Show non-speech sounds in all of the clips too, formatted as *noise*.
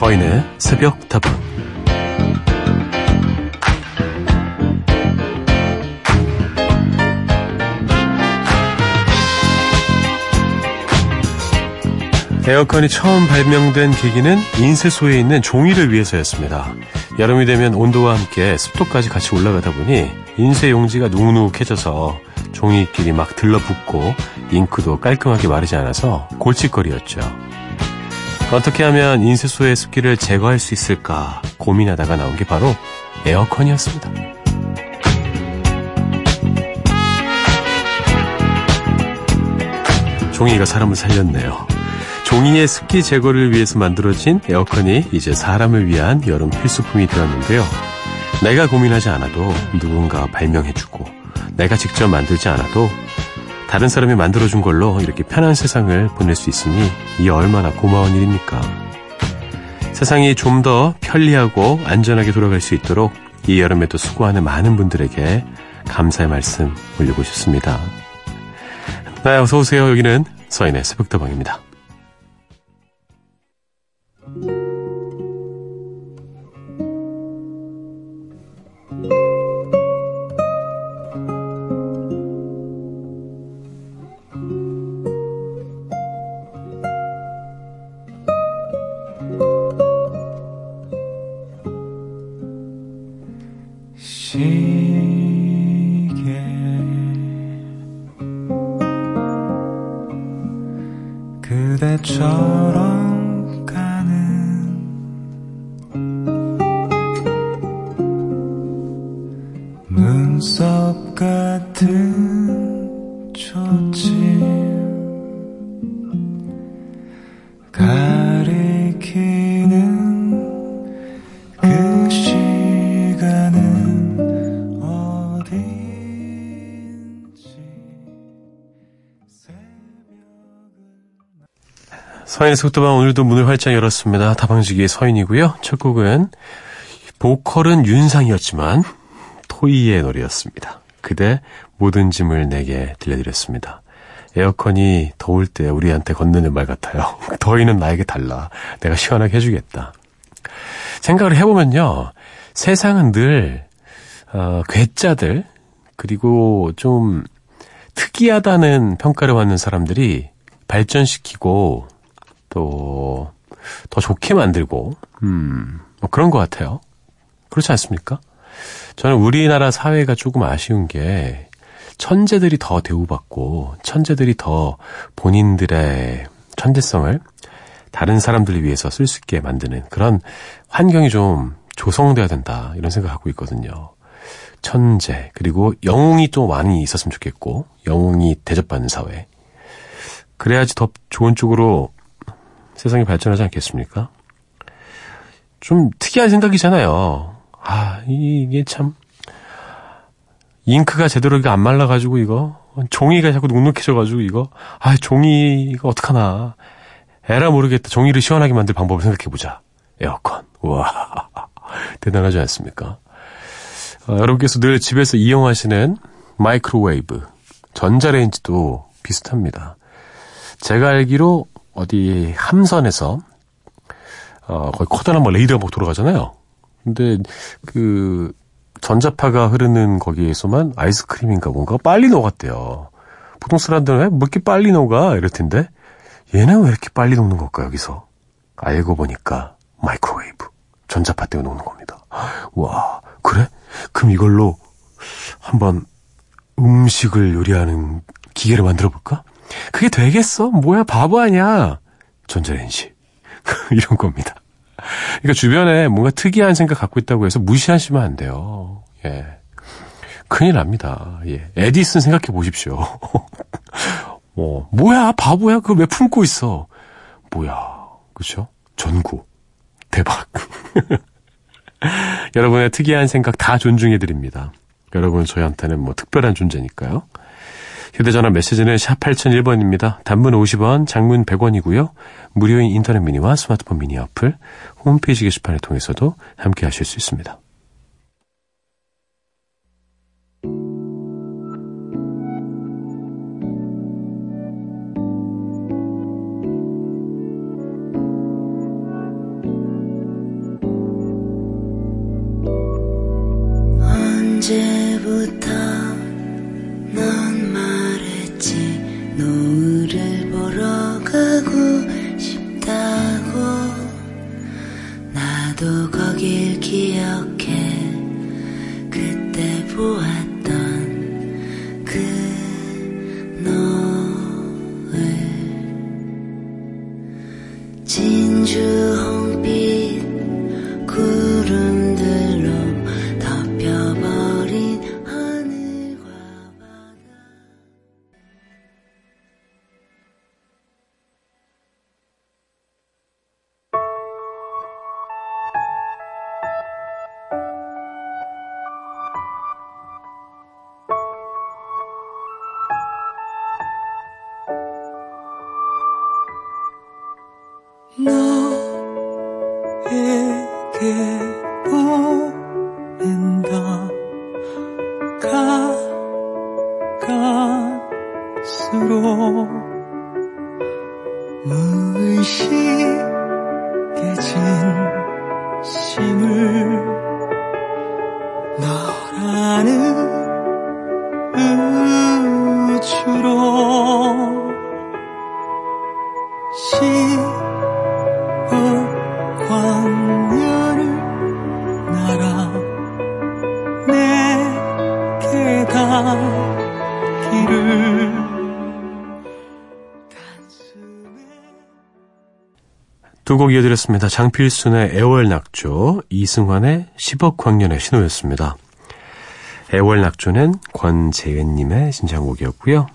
서인의 새벽 다방 에어컨이 처음 발명된 계기는 인쇄소에 있는 종이를 위해서였습니다. 여름이 되면 온도와 함께 습도까지 같이 올라가다 보니 인쇄 용지가 눅눅해져서 종이끼리 막 들러붙고 잉크도 깔끔하게 마르지 않아서 골칫거리였죠. 어떻게 하면 인쇄소의 습기를 제거할 수 있을까 고민하다가 나온 게 바로 에어컨이었습니다. 종이가 사람을 살렸네요. 종이의 습기 제거를 위해서 만들어진 에어컨이 이제 사람을 위한 여름 필수품이 되었는데요. 내가 고민하지 않아도 누군가 발명해주고 내가 직접 만들지 않아도 다른 사람이 만들어준 걸로 이렇게 편한 세상을 보낼 수 있으니 이 얼마나 고마운 일입니까? 세상이 좀 더 편리하고 안전하게 돌아갈 수 있도록 이 여름에도 수고하는 많은 분들에게 감사의 말씀 올리고 싶습니다. 네, 어서오세요. 여기는 서인의 새벽다방입니다. 그 서인의 속도방 오늘도 문을 활짝 열었습니다. 다방지기의 서인이고요. 첫 곡은 보컬은 윤상이었지만 토이의 노래였습니다. 그대 모든 짐을 내게 들려드렸습니다. 에어컨이 더울 때 우리한테 건네는 말 같아요. *laughs* 더위는 나에게 달라. 내가 시원하게 해주겠다. 생각을 해보면요. 세상은 늘, 어, 괴짜들, 그리고 좀 특이하다는 평가를 받는 사람들이 발전시키고 또, 더 좋게 만들고, 음, 뭐 그런 것 같아요. 그렇지 않습니까? 저는 우리나라 사회가 조금 아쉬운 게, 천재들이 더 대우받고, 천재들이 더 본인들의 천재성을 다른 사람들을 위해서 쓸 수 있게 만드는 그런 환경이 좀 조성돼야 된다, 이런 생각하고 있거든요. 천재, 그리고 영웅이 좀 많이 있었으면 좋겠고, 영웅이 대접받는 사회. 그래야지 더 좋은 쪽으로 세상이 발전하지 않겠습니까? 좀 특이한 생각이잖아요. 아, 이게 참, 잉크가 제대로 안 말라가지고 이거, 종이가 자꾸 눅눅해져가지고 이거, 아, 종이가 어떡하나. 에라 모르겠다. 종이를 시원하게 만들 방법을 생각해보자. 에어컨. 우와. *laughs* 대단하지 않습니까? 어, 여러분께서 늘 집에서 이용하시는 마이크로웨이브, 전자레인지도 비슷합니다. 제가 알기로 어디 함선에서 어 거의 커다란 뭐 레이더가 막 돌아가잖아요. 근데 그 전자파가 흐르는 거기에서만 아이스크림인가 뭔가 빨리 녹았대요. 보통 사람들은 왜 이렇게 빨리 녹아 이럴 텐데 얘는 왜 이렇게 빨리 녹는 걸까 여기서 알고 보니까 마이크로웨이브 전자파 때문에 녹는 겁니다. 와 그래? 그럼 이걸로 한번 음식을 요리하는 기계를 만들어 볼까? 그게 되겠어? 뭐야, 바보 아니야? 전자레인지. *laughs* 이런 겁니다. 그러니까 주변에 뭔가 특이한 생각 갖고 있다고 해서 무시하시면 안 돼요. 예. 큰일 납니다. 예. 에디슨 생각해 보십시오. *laughs* 어, 뭐야, 바보야? 그걸 왜 품고 있어? 뭐야, 그쵸? 전구. 대박. *laughs* 여러분의 특이한 생각 다 존중해 드립니다. 여러분 저희한테는 뭐 특별한 존재니까요. 휴대전화 메시지는 샵 8001번입니다. 단문 50원, 장문 100원이고요. 무료인 인터넷 미니와 스마트폰 미니 어플, 홈페이지 게시판을 통해서도 함께 하실 수 있습니다. 곡 이어드렸습니다. 장필순의 애월 낙조, 이승환의 10억 광년의 신호였습니다. 애월 낙조는 권재은님의 신청곡이었고요.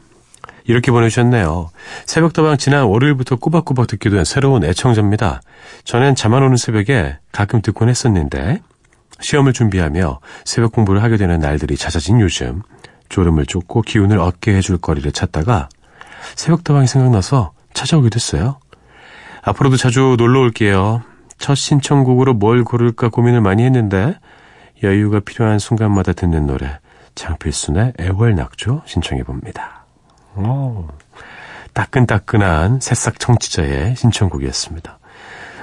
이렇게 보내주셨네요. 새벽다방 지난 월요일부터 꼬박꼬박 듣게 된 새로운 애청자입니다. 전엔 잠안 오는 새벽에 가끔 듣곤 했었는데 시험을 준비하며 새벽 공부를 하게 되는 날들이 잦아진 요즘 졸음을 쫓고 기운을 얻게 해줄 거리를 찾다가 새벽다방이 생각나서 찾아오게 됐어요. 앞으로도 자주 놀러 올게요. 첫 신청곡으로 뭘 고를까 고민을 많이 했는데 여유가 필요한 순간마다 듣는 노래 장필순의 애월낙조 신청해봅니다. 오, 따끈따끈한 새싹 청취자의 신청곡이었습니다.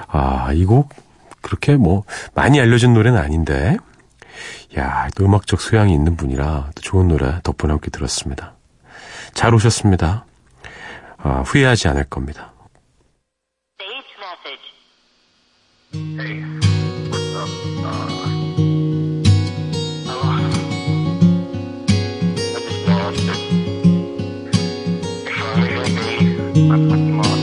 아, 이 곡 그렇게 뭐 많이 알려진 노래는 아닌데 야, 또 음악적 소양이 있는 분이라 또 좋은 노래 덕분에 함께 들었습니다. 잘 오셨습니다. 아, 후회하지 않을 겁니다. Hey, what's up? Uh, uh I just lost. If I lose again, I'm fucking.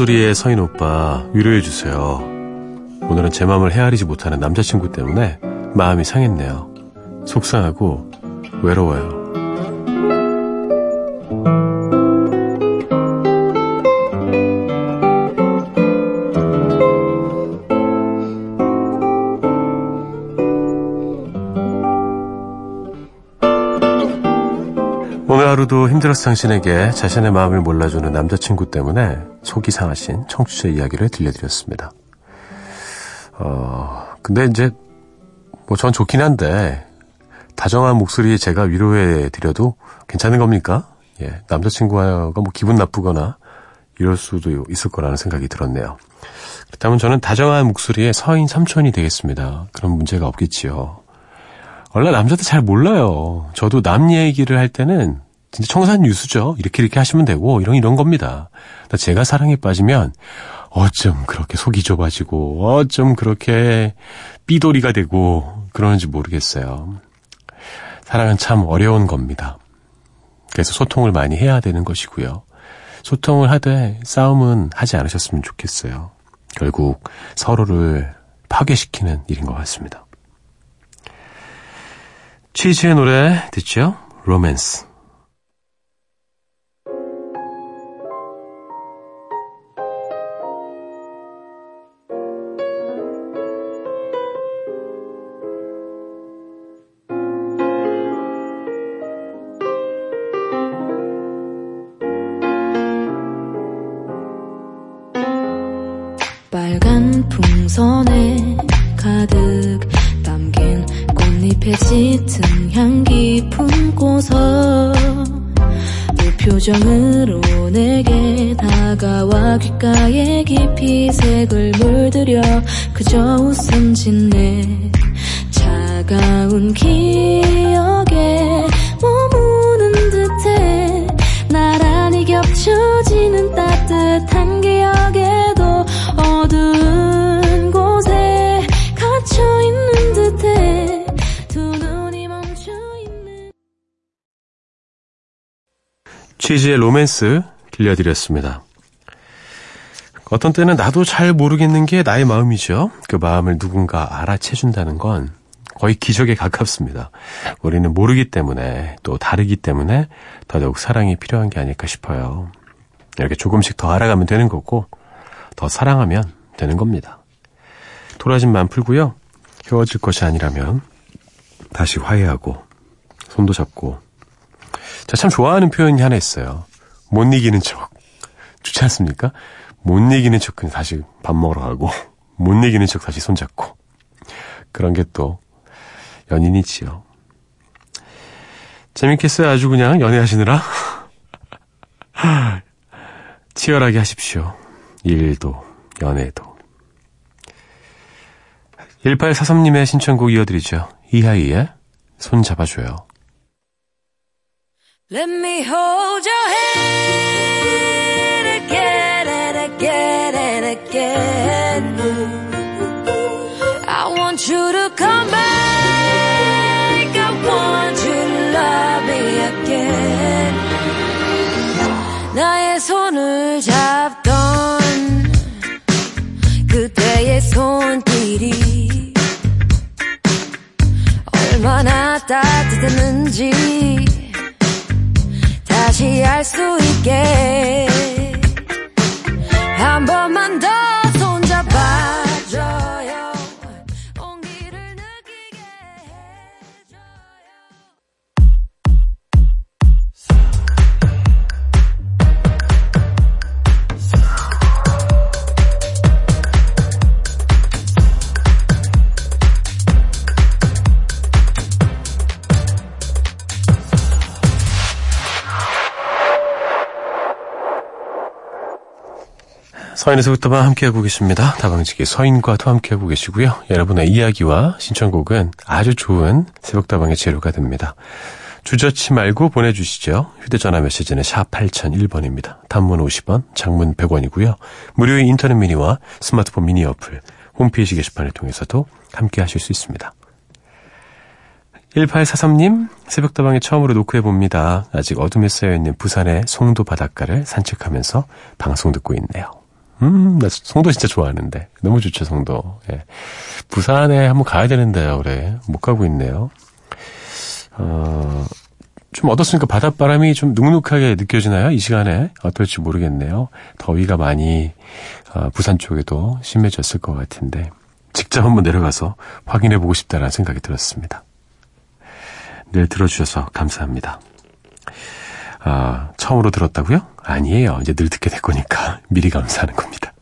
목소리의 서인 오빠 위로해 주세요. 오늘은 제 마음을 헤아리지 못하는 남자친구 때문에 마음이 상했네요. 속상하고 외로워요. 힘들었을 당신에게 자신의 마음을 몰라주는 남자친구 때문에 속이 상하신 청취자 이야기를 들려드렸습니다. 어, 근데 이제, 뭐 전 좋긴 한데, 다정한 목소리에 제가 위로해 드려도 괜찮은 겁니까? 예, 남자친구가 뭐 기분 나쁘거나 이럴 수도 있을 거라는 생각이 들었네요. 그렇다면 저는 다정한 목소리에 서인 삼촌이 되겠습니다. 그런 문제가 없겠지요. 원래 남자도 잘 몰라요. 저도 남 얘기를 할 때는 진짜 청산 유수죠. 이렇게 이렇게 하시면 되고 이런 이런 겁니다. 제가 사랑에 빠지면 어쩜 그렇게 속이 좁아지고 어쩜 그렇게 삐돌이가 되고 그러는지 모르겠어요. 사랑은 참 어려운 겁니다. 그래서 소통을 많이 해야 되는 것이고요. 소통을 하되 싸움은 하지 않으셨으면 좋겠어요. 결국 서로를 파괴시키는 일인 것 같습니다. 치즈의 노래 듣죠? 로맨스. 치즈의 로맨스 들려드렸습니다. 어떤 때는 나도 잘 모르겠는 게 나의 마음이죠. 그 마음을 누군가 알아채준다는 건 거의 기적에 가깝습니다. 우리는 모르기 때문에 또 다르기 때문에 더더욱 사랑이 필요한 게 아닐까 싶어요. 이렇게 조금씩 더 알아가면 되는 거고 더 사랑하면 되는 겁니다. 돌아짐만 풀고요. 헤어질 것이 아니라면 다시 화해하고 손도 잡고 제가 참 좋아하는 표현이 하나 있어요. 못 이기는 척. 좋지 않습니까? 못 이기는 척은 다시 밥 먹으러 가고 *laughs* 못 이기는 척 다시 손잡고 그런 게 또 연인이지요. 재밌겠어요. 아주 그냥 연애하시느라 *laughs* 치열하게 하십시오. 일도 연애도 1843님의 신청곡 이어드리죠. 이하이의 손 잡아줘요. Let me hold your hand again and again and again. I want you to come back. I want you to love me again. 나의 손을 잡던 그때의 손길이 얼마나 따뜻했는지 알수 있게. 한 번만 더 손잡아줘 서인에서부터만 함께하고 계십니다. 다방지기 서인과도 함께하고 계시고요. 여러분의 이야기와 신청곡은 아주 좋은 새벽다방의 재료가 됩니다. 주저치 말고 보내주시죠. 휴대전화 메시지는 샵 8001번입니다. 단문 50원, 장문 100원이고요. 무료의 인터넷 미니와 스마트폰 미니 어플, 홈페이지 게시판을 통해서도 함께 하실 수 있습니다. 1843님, 새벽다방에 처음으로 노크해봅니다. 아직 어둠에 쌓여있는 부산의 송도 바닷가를 산책하면서 방송 듣고 있네요. 음, 나 송도 진짜 좋아하는데. 너무 좋죠, 송도. 예. 부산에 한번 가야 되는데요, 그래. 못 가고 있네요. 어, 좀 어떻습니까? 바닷바람이 좀 눅눅하게 느껴지나요? 이 시간에? 어떨지 모르겠네요. 더위가 많이, 어, 부산 쪽에도 심해졌을 것 같은데. 직접 한번 내려가서 확인해 보고 싶다라는 생각이 들었습니다. 늘 들어주셔서 감사합니다. 아, 처음으로 들었다고요? 아니에요. 이제 늘 듣게 될 거니까 *laughs* 미리 감사하는 겁니다.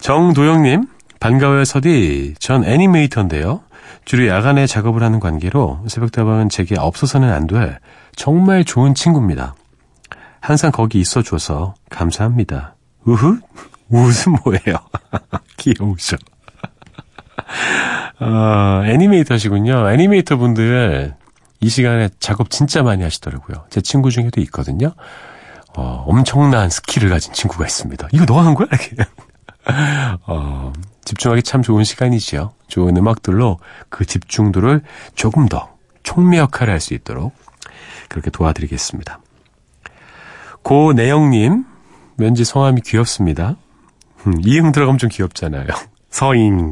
정도영님, 반가워요, 서디. 전 애니메이터인데요. 주로 야간에 작업을 하는 관계로 새벽다방은 제게 없어서는 안 돼. 정말 좋은 친구입니다. 항상 거기 있어줘서 감사합니다. 우후? 웃음 뭐예요? *laughs* 귀여우셔. 어, 애니메이터시군요. 애니메이터 분들 이 시간에 작업 진짜 많이 하시더라고요. 제 친구 중에도 있거든요. 어, 엄청난 스킬을 가진 친구가 있습니다. 이거 너가 한 거야? *laughs* 어, 집중하기 참 좋은 시간이지요. 좋은 음악들로 그 집중도를 조금 더 총명확하게 할수 있도록 그렇게 도와드리겠습니다. 고내영님, 왠지 성함이 귀엽습니다. 음, 이응 들어가면 좀 귀엽잖아요. *laughs* 서잉.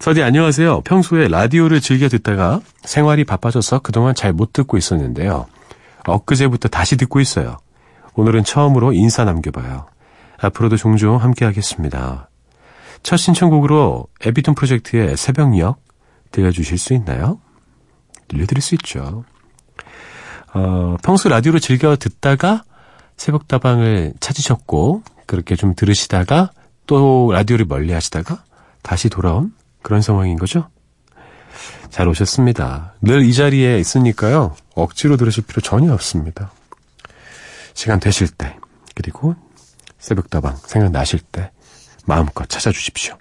서디 안녕하세요. 평소에 라디오를 즐겨 듣다가 생활이 바빠져서 그동안 잘 못 듣고 있었는데요. 엊그제부터 다시 듣고 있어요. 오늘은 처음으로 인사 남겨봐요. 앞으로도 종종 함께 하겠습니다. 첫 신청곡으로 에비톤 프로젝트의 새벽녘 들려주실 수 있나요? 들려드릴 수 있죠. 어, 평소 라디오를 즐겨 듣다가 새벽다방을 찾으셨고 그렇게 좀 들으시다가 또 라디오를 멀리 하시다가 다시 돌아온 그런 상황인 거죠? 잘 오셨습니다. 늘 이 자리에 있으니까요. 억지로 들으실 필요 전혀 없습니다. 시간 되실 때, 그리고 새벽다방 생각나실 때 마음껏 찾아주십시오.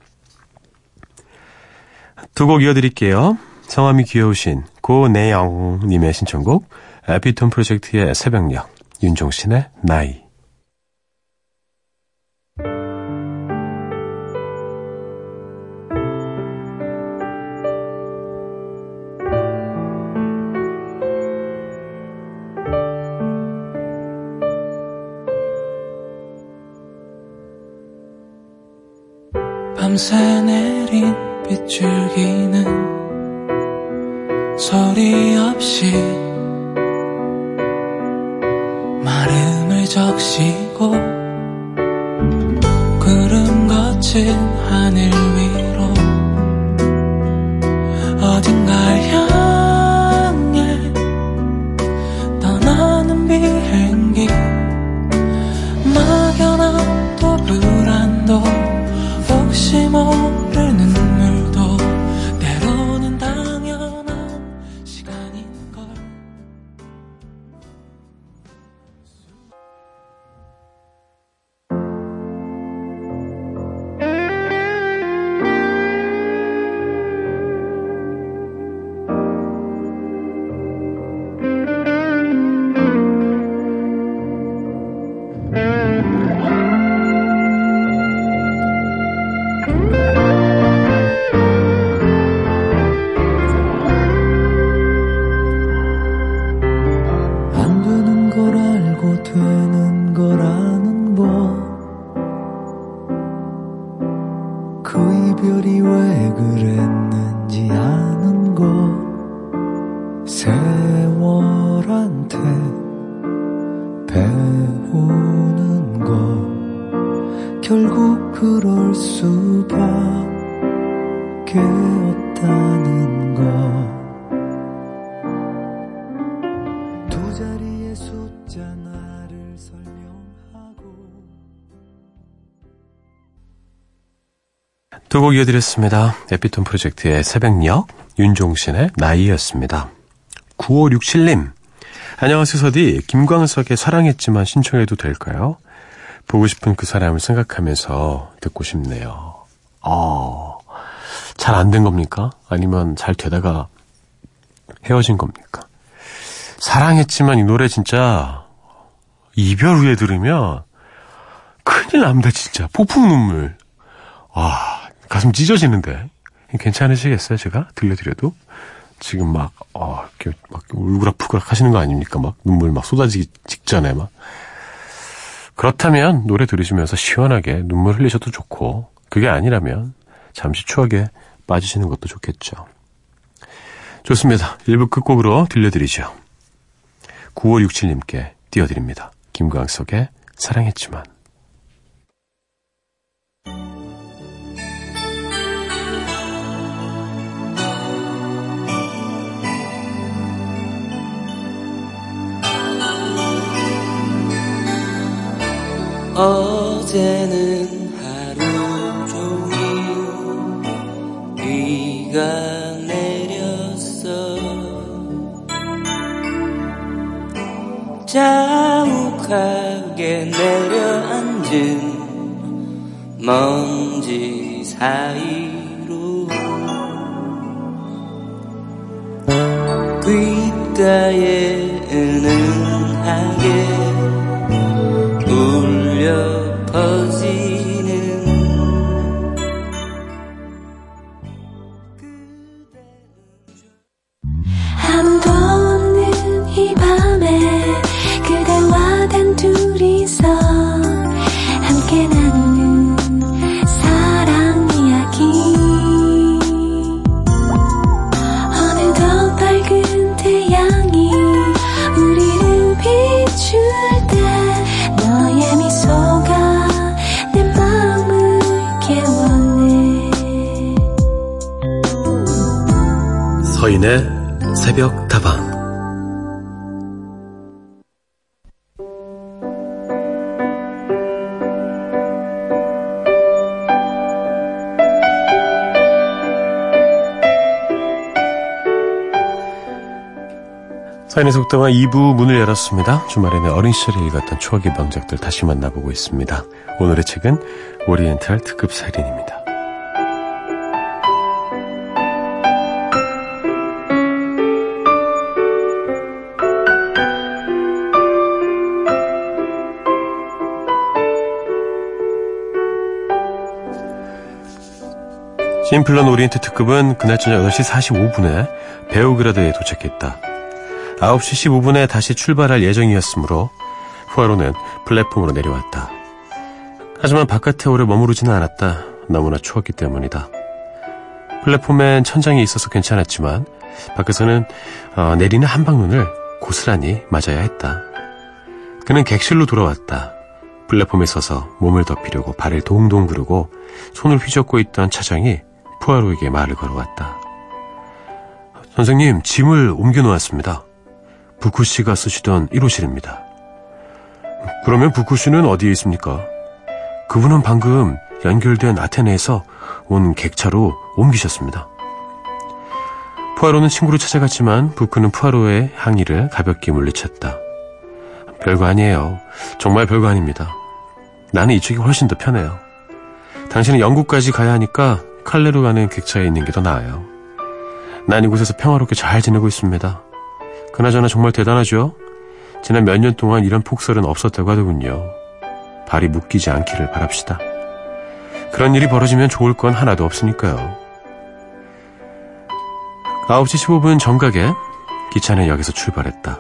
두 곡 이어드릴게요. 성함이 귀여우신 고내영님의 신청곡 에피톤 프로젝트의 새벽녘 윤종신의 나이 밤새 내린 빗줄기는 소리 없이 마름을 적시고 구름 거친 하늘 위로 어딘가를 향해 떠나는 비행 곡 이어드렸습니다. 에피톤 프로젝트의 새벽녘, 윤종신의 나이였습니다. 9567님, 안녕하세요, 서디. 김광석의 사랑했지만 신청해도 될까요? 보고 싶은 그 사람을 생각하면서 듣고 싶네요. 어, 잘 안 된 겁니까? 아니면 잘 되다가 헤어진 겁니까? 사랑했지만 이 노래 진짜 이별 후에 들으면 큰일 납니다, 진짜. 폭풍 눈물. 와, 가슴 찢어지는데. 괜찮으시겠어요, 제가? 들려드려도? 지금 막, 어, 이렇게 막 울그락푸그락 하시는 거 아닙니까? 막 눈물 막 쏟아지기 직전에 막. 그렇다면 노래 들으시면서 시원하게 눈물 흘리셔도 좋고, 그게 아니라면 잠시 추억에 빠지시는 것도 좋겠죠. 좋습니다. 1부 끝곡으로 들려드리죠. 9567님께 띄워드립니다. 김광석의 사랑했지만. 어제는 하루 종일 비가 내렸어. 자욱하게 내려앉은 먼지 사이로 귓가에 은은하게 서인의 속담화 2부 문을 열었습니다. 주말에는 어린 시절에 읽었던 추억의 명작들 다시 만나보고 있습니다. 오늘의 책은 오리엔탈 특급 살인입니다. 심플런 오리엔트 특급은 그날 저녁 8시 45분에 베오그라드에 도착했다. 9시 15분에 다시 출발할 예정이었으므로 푸아로는 플랫폼으로 내려왔다. 하지만 바깥에 오래 머무르지는 않았다. 너무나 추웠기 때문이다. 플랫폼엔 천장이 있어서 괜찮았지만 밖에서는 어, 내리는 한방눈을 고스란히 맞아야 했다. 그는 객실로 돌아왔다. 플랫폼에 서서 몸을 덮이려고 발을 동동 구르고 손을 휘젓고 있던 차장이 푸아로에게 말을 걸어왔다. 선생님, 짐을 옮겨 놓았습니다. 부쿠 씨가 쓰시던 1호실입니다. 그러면 부쿠 씨는 어디에 있습니까? 그분은 방금 연결된 아테네에서 온 객차로 옮기셨습니다. 푸아로는 친구를 찾아갔지만 부쿠는 푸아로의 항의를 가볍게 물리쳤다. 별거 아니에요. 정말 별거 아닙니다. 나는 이쪽이 훨씬 더 편해요. 당신은 영국까지 가야 하니까 칼레로 가는 객차에 있는 게 더 나아요. 난 이곳에서 평화롭게 잘 지내고 있습니다. 그나저나 정말 대단하죠? 지난 몇 년 동안 이런 폭설은 없었다고 하더군요. 발이 묶이지 않기를 바랍시다. 그런 일이 벌어지면 좋을 건 하나도 없으니까요. 9시 15분 정각에 기차는 역에서 출발했다.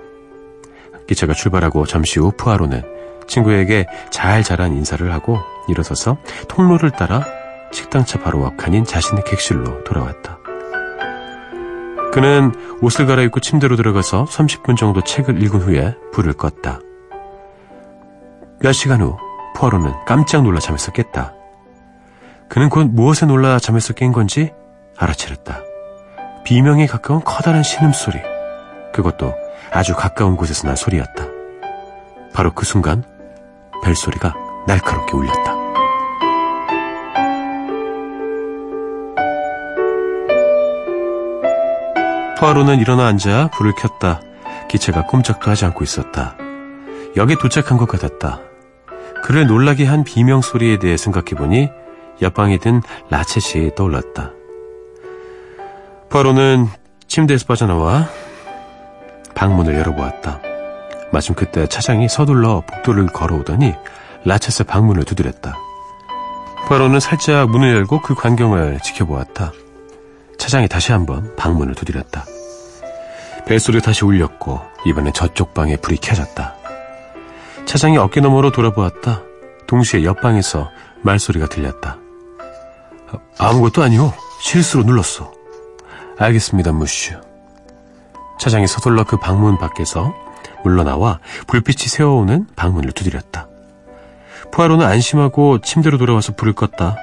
기차가 출발하고 잠시 후 푸아로는 친구에게 잘 자란 인사를 하고 일어서서 통로를 따라 식당차 바로 앞 칸인 자신의 객실로 돌아왔다. 그는 옷을 갈아입고 침대로 들어가서 30분 정도 책을 읽은 후에 불을 껐다. 몇 시간 후 푸아로는 깜짝 놀라 잠에서 깼다. 그는 곧 무엇에 놀라 잠에서 깬 건지 알아차렸다. 비명에 가까운 커다란 신음소리. 그것도 아주 가까운 곳에서 난 소리였다. 바로 그 순간 벨소리가 날카롭게 울렸다. 푸아로는 일어나 앉아 불을 켰다. 기차가 꼼짝도 하지 않고 있었다. 역에 도착한 것 같았다. 그를 놀라게 한 비명 소리에 대해 생각해보니 옆방에 든 라쳇이 떠올랐다. 푸아로는 침대에서 빠져나와 방문을 열어보았다. 마침 그때 차장이 서둘러 복도를 걸어오더니 라쳇의 방문을 두드렸다. 푸아로는 살짝 문을 열고 그 광경을 지켜보았다. 차장이 다시 한번 방문을 두드렸다. 벨소리 다시 울렸고 이번엔 저쪽 방에 불이 켜졌다. 차장이 어깨 너머로 돌아보았다. 동시에 옆방에서 말소리가 들렸다. 아무것도 아니오. 실수로 눌렀어. 알겠습니다, 무슈. 차장이 서둘러 그 방문 밖에서 물러나와 불빛이 새어오는 방문을 두드렸다. 푸아로는 안심하고 침대로 돌아와서 불을 껐다.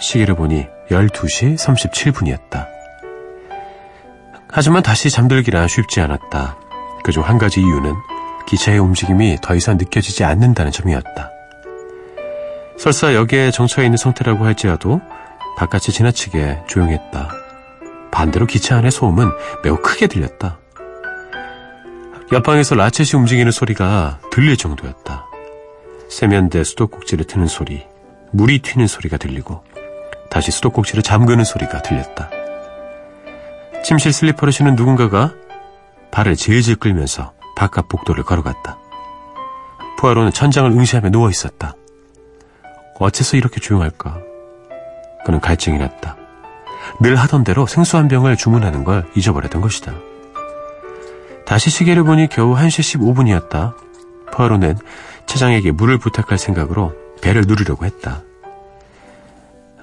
시계를 보니 12시 37분이었다. 하지만 다시 잠들기란 쉽지 않았다. 그중 한 가지 이유는 기차의 움직임이 더 이상 느껴지지 않는다는 점이었다. 설사 역에 정차해 있는 상태라고 할지라도 바깥이 지나치게 조용했다. 반대로 기차 안의 소음은 매우 크게 들렸다. 옆방에서 라쳇이 움직이는 소리가 들릴 정도였다. 세면대 수도꼭지를 트는 소리, 물이 튀는 소리가 들리고 다시 수도꼭지를 잠그는 소리가 들렸다. 침실 슬리퍼를 신은 누군가가 발을 질질 끌면서 바깥 복도를 걸어갔다. 푸아로는 천장을 응시하며 누워 있었다. 어째서 이렇게 조용할까? 그는 갈증이 났다. 늘 하던 대로 생수 한 병을 주문하는 걸 잊어버렸던 것이다. 다시 시계를 보니 겨우 1시 15분이었다. 푸아로는 차장에게 물을 부탁할 생각으로 배를 누르려고 했다.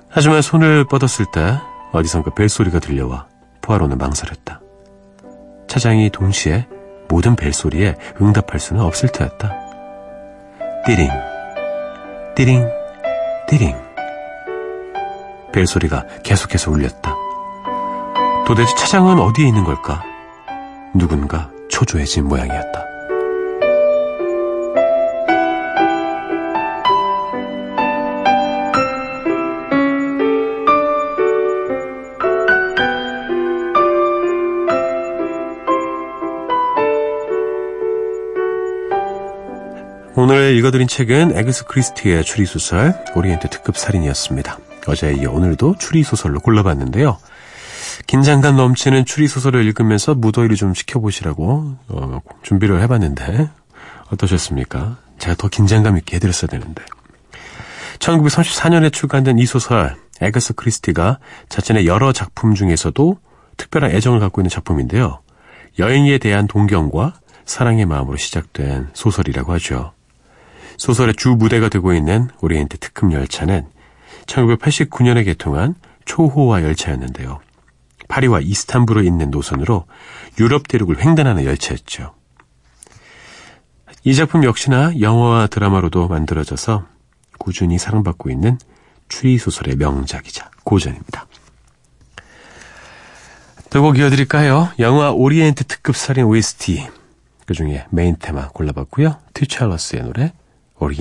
하지만 손을 뻗었을 때 어디선가 벨소리가 들려와 푸아로는 망설였다. 차장이 동시에 모든 벨소리에 응답할 수는 없을 터였다. 띠링, 띠링, 띠링. 벨소리가 계속해서 울렸다. 도대체 차장은 어디에 있는 걸까? 누군가 초조해진 모양이었다. 오늘 읽어드린 책은 애거사 크리스티의 추리소설 오리엔트 특급 살인이었습니다. 어제에 이어 오늘도 추리소설로 골라봤는데요. 긴장감 넘치는 추리소설을 읽으면서 무더위를 좀 식혀보시라고 어, 준비를 해봤는데 어떠셨습니까? 제가 더 긴장감 있게 해드렸어야 되는데 1934년에 출간된 이 소설 애거사 크리스티가 자신의 여러 작품 중에서도 특별한 애정을 갖고 있는 작품인데요. 여행에 대한 동경과 사랑의 마음으로 시작된 소설이라고 하죠. 소설의 주 무대가 되고 있는 오리엔트 특급 열차는 1989년에 개통한 초호화 열차였는데요. 파리와 이스탄불에 있는 노선으로 유럽 대륙을 횡단하는 열차였죠. 이 작품 역시나 영화와 드라마로도 만들어져서 꾸준히 사랑받고 있는 추리소설의 명작이자 고전입니다. 또곡 이어드릴까요? 영화 오리엔트 특급 살인 OST 그 중에 메인 테마 골라봤고요. 티찰러스의 노래 오리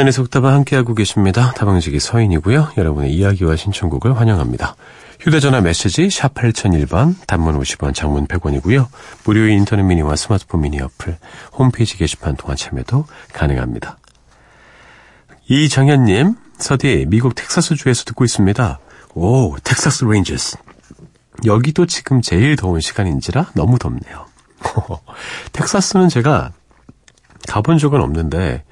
서인의 새벽다방 함께하고 계십니다. 다방지기 서인이고요. 여러분의 이야기와 신청곡을 환영합니다. 휴대전화 메시지 샵 8001번, 단문 50원, 장문 100원이고요. 무료의 인터넷 미니와 스마트폰 미니 어플, 홈페이지 게시판 통한 참여도 가능합니다. 이정현님, 서디 미국 텍사스주에서 듣고 있습니다. 오, 텍사스 레인저스. 여기도 지금 제일 더운 시간인지라 너무 덥네요. *laughs* 텍사스는 제가 가본 적은 없는데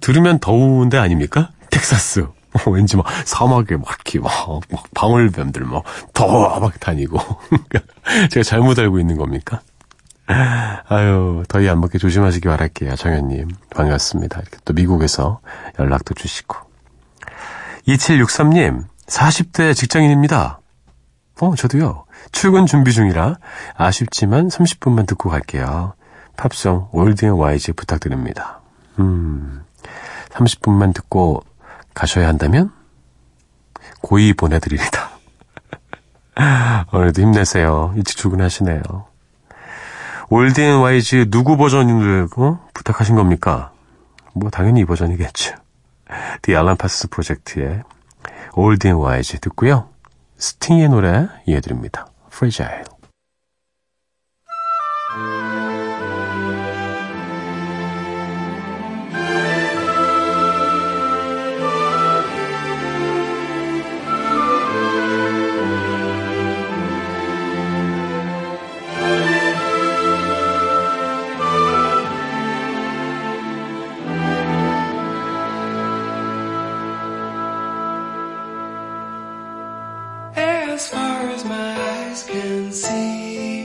들으면 더운데 아닙니까? 텍사스. 어, 왠지 막 사막에 막 이렇게 막, 막 방울뱀들 막 더워 막 다니고. *laughs* 제가 잘못 알고 있는 겁니까? 아유, 더위 안 먹게 조심하시기 바랄게요, 정현님. 반갑습니다. 이렇게 또 미국에서 연락도 주시고. 2763님, 40대 직장인입니다. 어, 저도요. 출근 준비 중이라 아쉽지만 30분만 듣고 갈게요. 팝송 Old and Wise 부탁드립니다. 음, 30분만 듣고 가셔야 한다면 고이 보내드립니다. *laughs* 오늘도 힘내세요. 일찍 출근하시네요. Old and Wise 누구 버전을 어? 부탁하신 겁니까? 뭐 당연히 이 버전이겠죠. The Alan Parsons 프로젝트의 올드 앤 와이즈 듣고요. 스팅의 노래 이어드립니다. Fragile. As far as my eyes can see,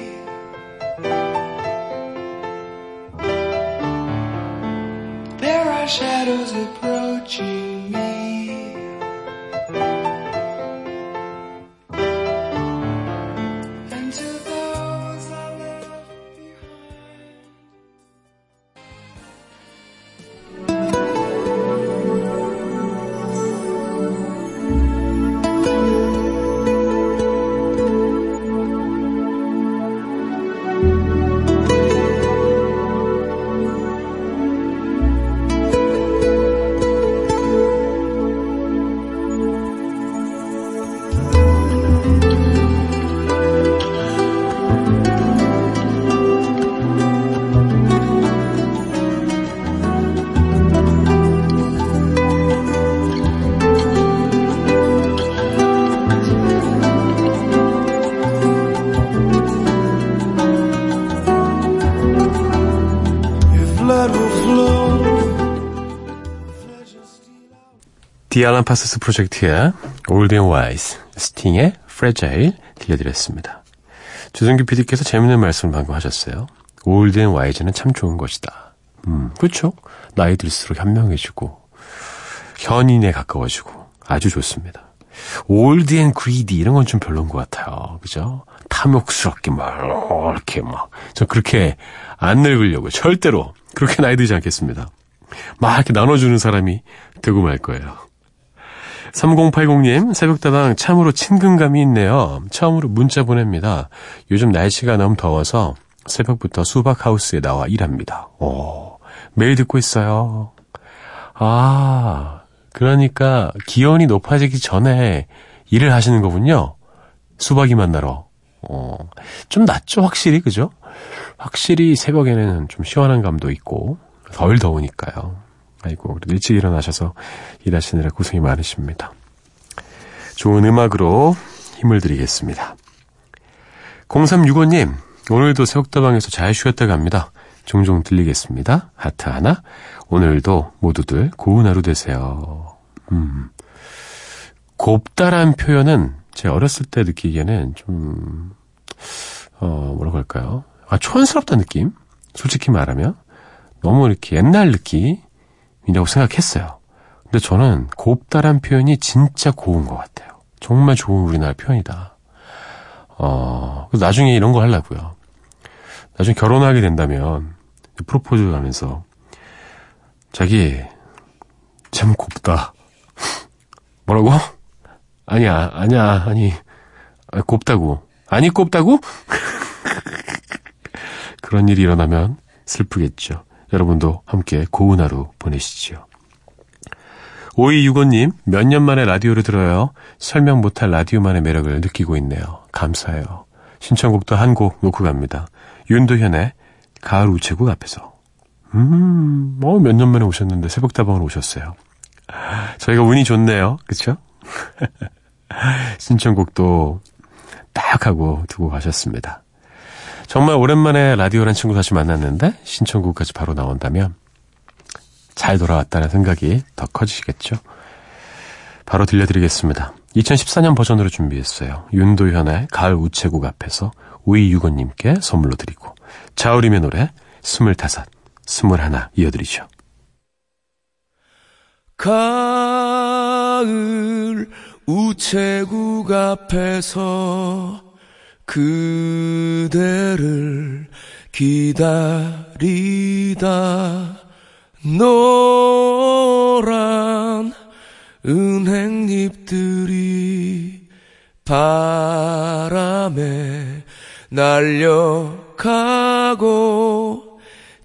디알란 파스스 프로젝트의 Old and 스팅의 Fragile 들려드렸습니다. 주승규 PD께서 재밌는 말씀을 방금 하셨어요. And Wise는 참 좋은 것이다. 음, 그렇죠. 나이 들수록 현명해지고 현인에 가까워지고 아주 좋습니다. Old and Greedy 이런 건 좀 별론 것 같아요. 그죠? 탐욕스럽게 막 이렇게 막 저 그렇게 안 늙으려고 절대로 그렇게 나이 들지 않겠습니다. 막 이렇게 나눠주는 사람이 되고 말 거예요. 3080님, 새벽다방 참으로 친근감이 있네요. 처음으로 문자 보냅니다. 요즘 날씨가 너무 더워서 새벽부터 수박하우스에 나와 일합니다. 오, 매일 듣고 있어요. 아, 그러니까 기온이 높아지기 전에 일을 하시는 거군요. 수박이 만나러. 어, 좀 낫죠, 확실히, 그죠? 확실히 새벽에는 좀 시원한 감도 있고, 덜 더우니까요. 아이고, 그래도 일찍 일어나셔서 일하시느라 고생이 많으십니다. 좋은 음악으로 힘을 드리겠습니다. 0365님, 오늘도 새벽다방에서 잘 쉬었다 갑니다. 종종 들리겠습니다. 하트 하나. 오늘도 모두들 고운 하루 되세요. 음. 곱다란 표현은 제 어렸을 때 느끼기에는 좀, 어, 뭐라고 할까요? 아, 촌스럽다는 느낌? 솔직히 말하면. 너무 이렇게 옛날 느낌 이라고 생각했어요. 근데 저는 곱다란 표현이 진짜 고운 것 같아요. 정말 좋은 우리나라 표현이다. 어, 나중에 이런 거 하려고요. 나중에 결혼하게 된다면, 프로포즈 하면서, 자기, 참 곱다. *laughs* 뭐라고? 아니야, 아니야, 아니, 아, 곱다고. 아니, 곱다고? *laughs* 그런 일이 일어나면 슬프겠죠. 여러분도 함께 고운 하루 보내시죠. 5265님, 몇 년 만에 라디오를 들어요. 설명 못할 라디오만의 매력을 느끼고 있네요. 감사해요. 신청곡도 한 곡 놓고 갑니다. 윤도현의 가을 우체국 앞에서. 음, 어, 몇 년 만에 오셨는데 새벽다방으로 오셨어요. 저희가 운이 좋네요. 그쵸? *laughs* 신청곡도 딱 하고 두고 가셨습니다. 정말 오랜만에 라디오란 친구 다시 만났는데 신청곡까지 바로 나온다면 잘 돌아왔다는 생각이 더 커지시겠죠? 바로 들려드리겠습니다. 2014년 버전으로 준비했어요. 윤도현의 가을 우체국 앞에서 우이유건님께 선물로 드리고 자우림의 노래 스물다섯, 스물하나 이어드리죠. 가을 우체국 앞에서 그대를 기다리다 노란 은행잎들이 바람에 날려가고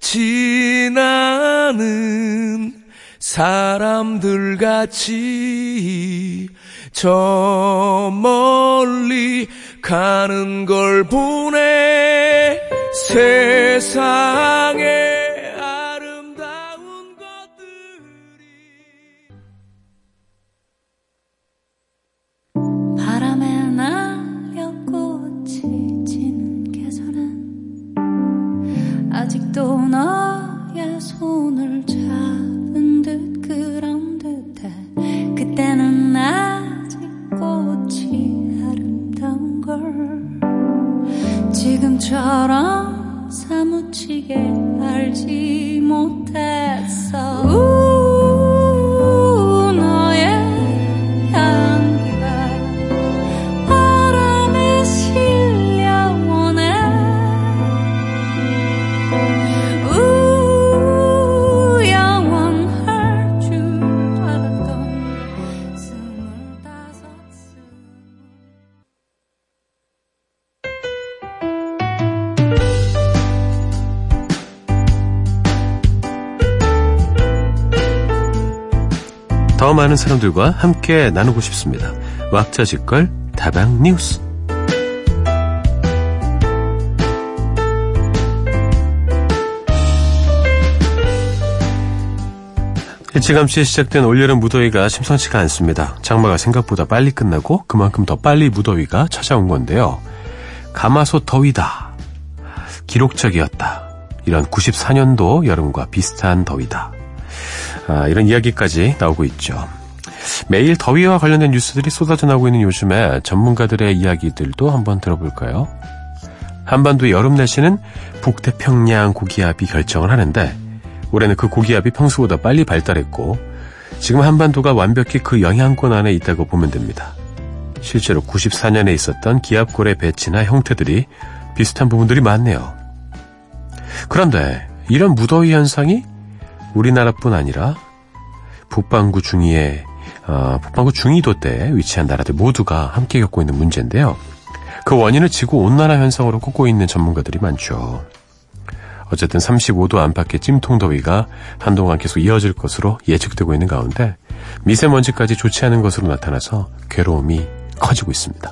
지나는 사람들 같이 저 멀리 가는 걸 보네 세상에 아름다운 것들이. 바람에 날려 꽃이 지는 계절엔 아직도 너의 손을 잡은 듯 그런 듯해. 그때는 지금처럼 사무치게 알지 못했어 더 많은 사람들과 함께 나누고 싶습니다. 왁자지껄 다방 뉴스. 일찌감치 시작된 올여름 무더위가 심상치가 않습니다. 장마가 생각보다 빨리 끝나고 그만큼 더 빨리 무더위가 찾아온 건데요. 가마솥 더위다. 기록적이었다. 이런 94년도 여름과 비슷한 더위다. 아, 이런 이야기까지 나오고 있죠. 매일 더위와 관련된 뉴스들이 쏟아져 나오고 있는 요즘에 전문가들의 이야기들도 한번 들어볼까요? 한반도 여름 날씨는 북태평양 고기압이 결정을 하는데 올해는 그 고기압이 평소보다 빨리 발달했고 지금 한반도가 완벽히 그 영향권 안에 있다고 보면 됩니다. 실제로 94년에 있었던 기압골의 배치나 형태들이 비슷한 부분들이 많네요. 그런데 이런 무더위 현상이 우리나라뿐 아니라 북반구 중위에 어, 북반구 중위도 때 위치한 나라들 모두가 함께 겪고 있는 문제인데요. 그 원인을 지구 온난화 현상으로 꼽고 있는 전문가들이 많죠. 어쨌든 35도 안팎의 찜통 더위가 한동안 계속 이어질 것으로 예측되고 있는 가운데 미세먼지까지 좋지 않은 것으로 나타나서 괴로움이 커지고 있습니다.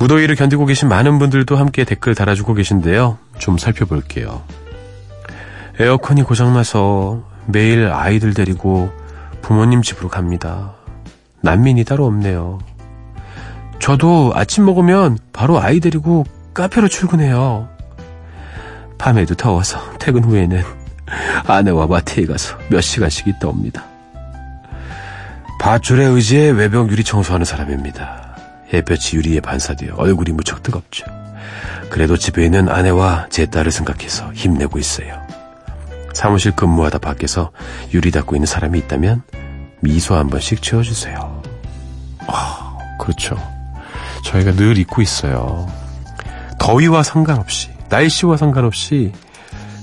무더위를 견디고 계신 많은 분들도 함께 댓글 달아주고 계신데요. 좀 살펴볼게요. 에어컨이 고장나서 매일 아이들 데리고 부모님 집으로 갑니다. 난민이 따로 없네요. 저도 아침 먹으면 바로 아이 데리고 카페로 출근해요. 밤에도 더워서 퇴근 후에는 아내와 마트에 가서 몇 시간씩 있다 옵니다. 밧줄에 의지해 외벽 유리 청소하는 사람입니다. 햇볕이 유리에 반사되어 얼굴이 무척 뜨겁죠. 그래도 집에 있는 아내와 제 딸을 생각해서 힘내고 있어요. 사무실 근무하다 밖에서 유리 닦고 있는 사람이 있다면 미소 한 번씩 지어주세요. 아, 그렇죠. 저희가 늘 잊고 있어요. 더위와 상관없이, 날씨와 상관없이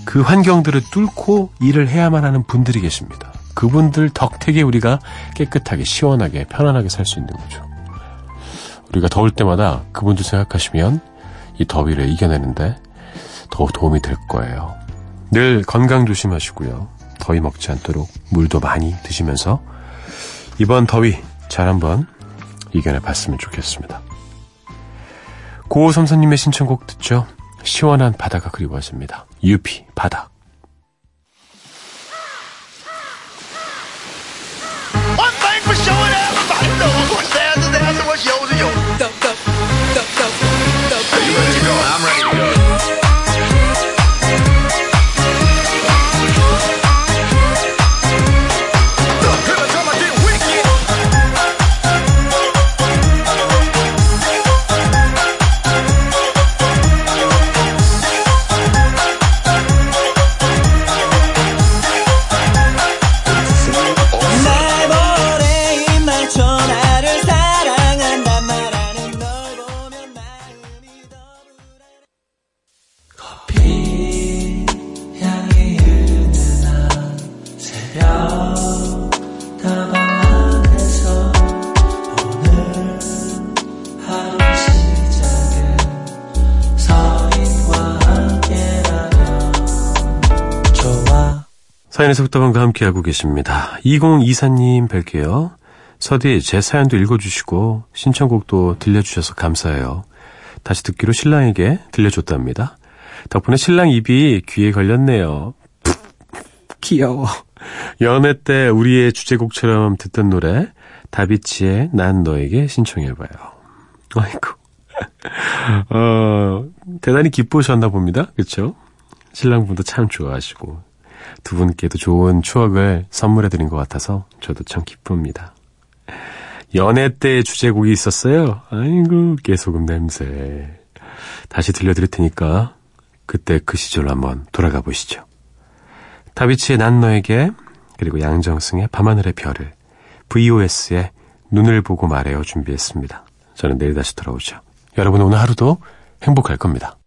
그 환경들을 뚫고 일을 해야만 하는 분들이 계십니다. 그분들 덕택에 우리가 깨끗하게, 시원하게, 편안하게 살 수 있는 거죠. 우리가 더울 때마다 그분들 생각하시면 이 더위를 이겨내는데 더 도움이 될 거예요. 늘 건강 조심하시고요. 더위 먹지 않도록 물도 많이 드시면서 이번 더위 잘 한번 이겨내 봤으면 좋겠습니다. 고삼선님의 신청곡 듣죠? 시원한 바다가 그리워집니다. 유피 바다. 함께하고 계십니다. 2024님 뵐게요. 서디, 제 사연도 읽어주시고, 신청곡도 들려주셔서 감사해요. 다시 듣기로 신랑에게 들려줬답니다. 덕분에 신랑 입이 귀에 걸렸네요. *laughs* 귀여워. 연애 때 우리의 주제곡처럼 듣던 노래, 다비치의 난 너에게 신청해봐요. 아이고. *laughs* 어, 대단히 기쁘셨나 봅니다. 그쵸? 신랑분도 참 좋아하시고. 두 분께도 좋은 추억을 선물해드린 것 같아서 저도 참 기쁩니다. 연애 때 주제곡이 있었어요. 아이고, 깨소금 냄새. 다시 들려드릴 테니까 그때 그 시절로 한번 돌아가 보시죠. 다비치의 난 너에게 그리고 양정승의 밤하늘의 별을 VOS의 눈을 보고 말해요 준비했습니다. 저는 내일 다시 돌아오죠. 여러분 오늘 하루도 행복할 겁니다.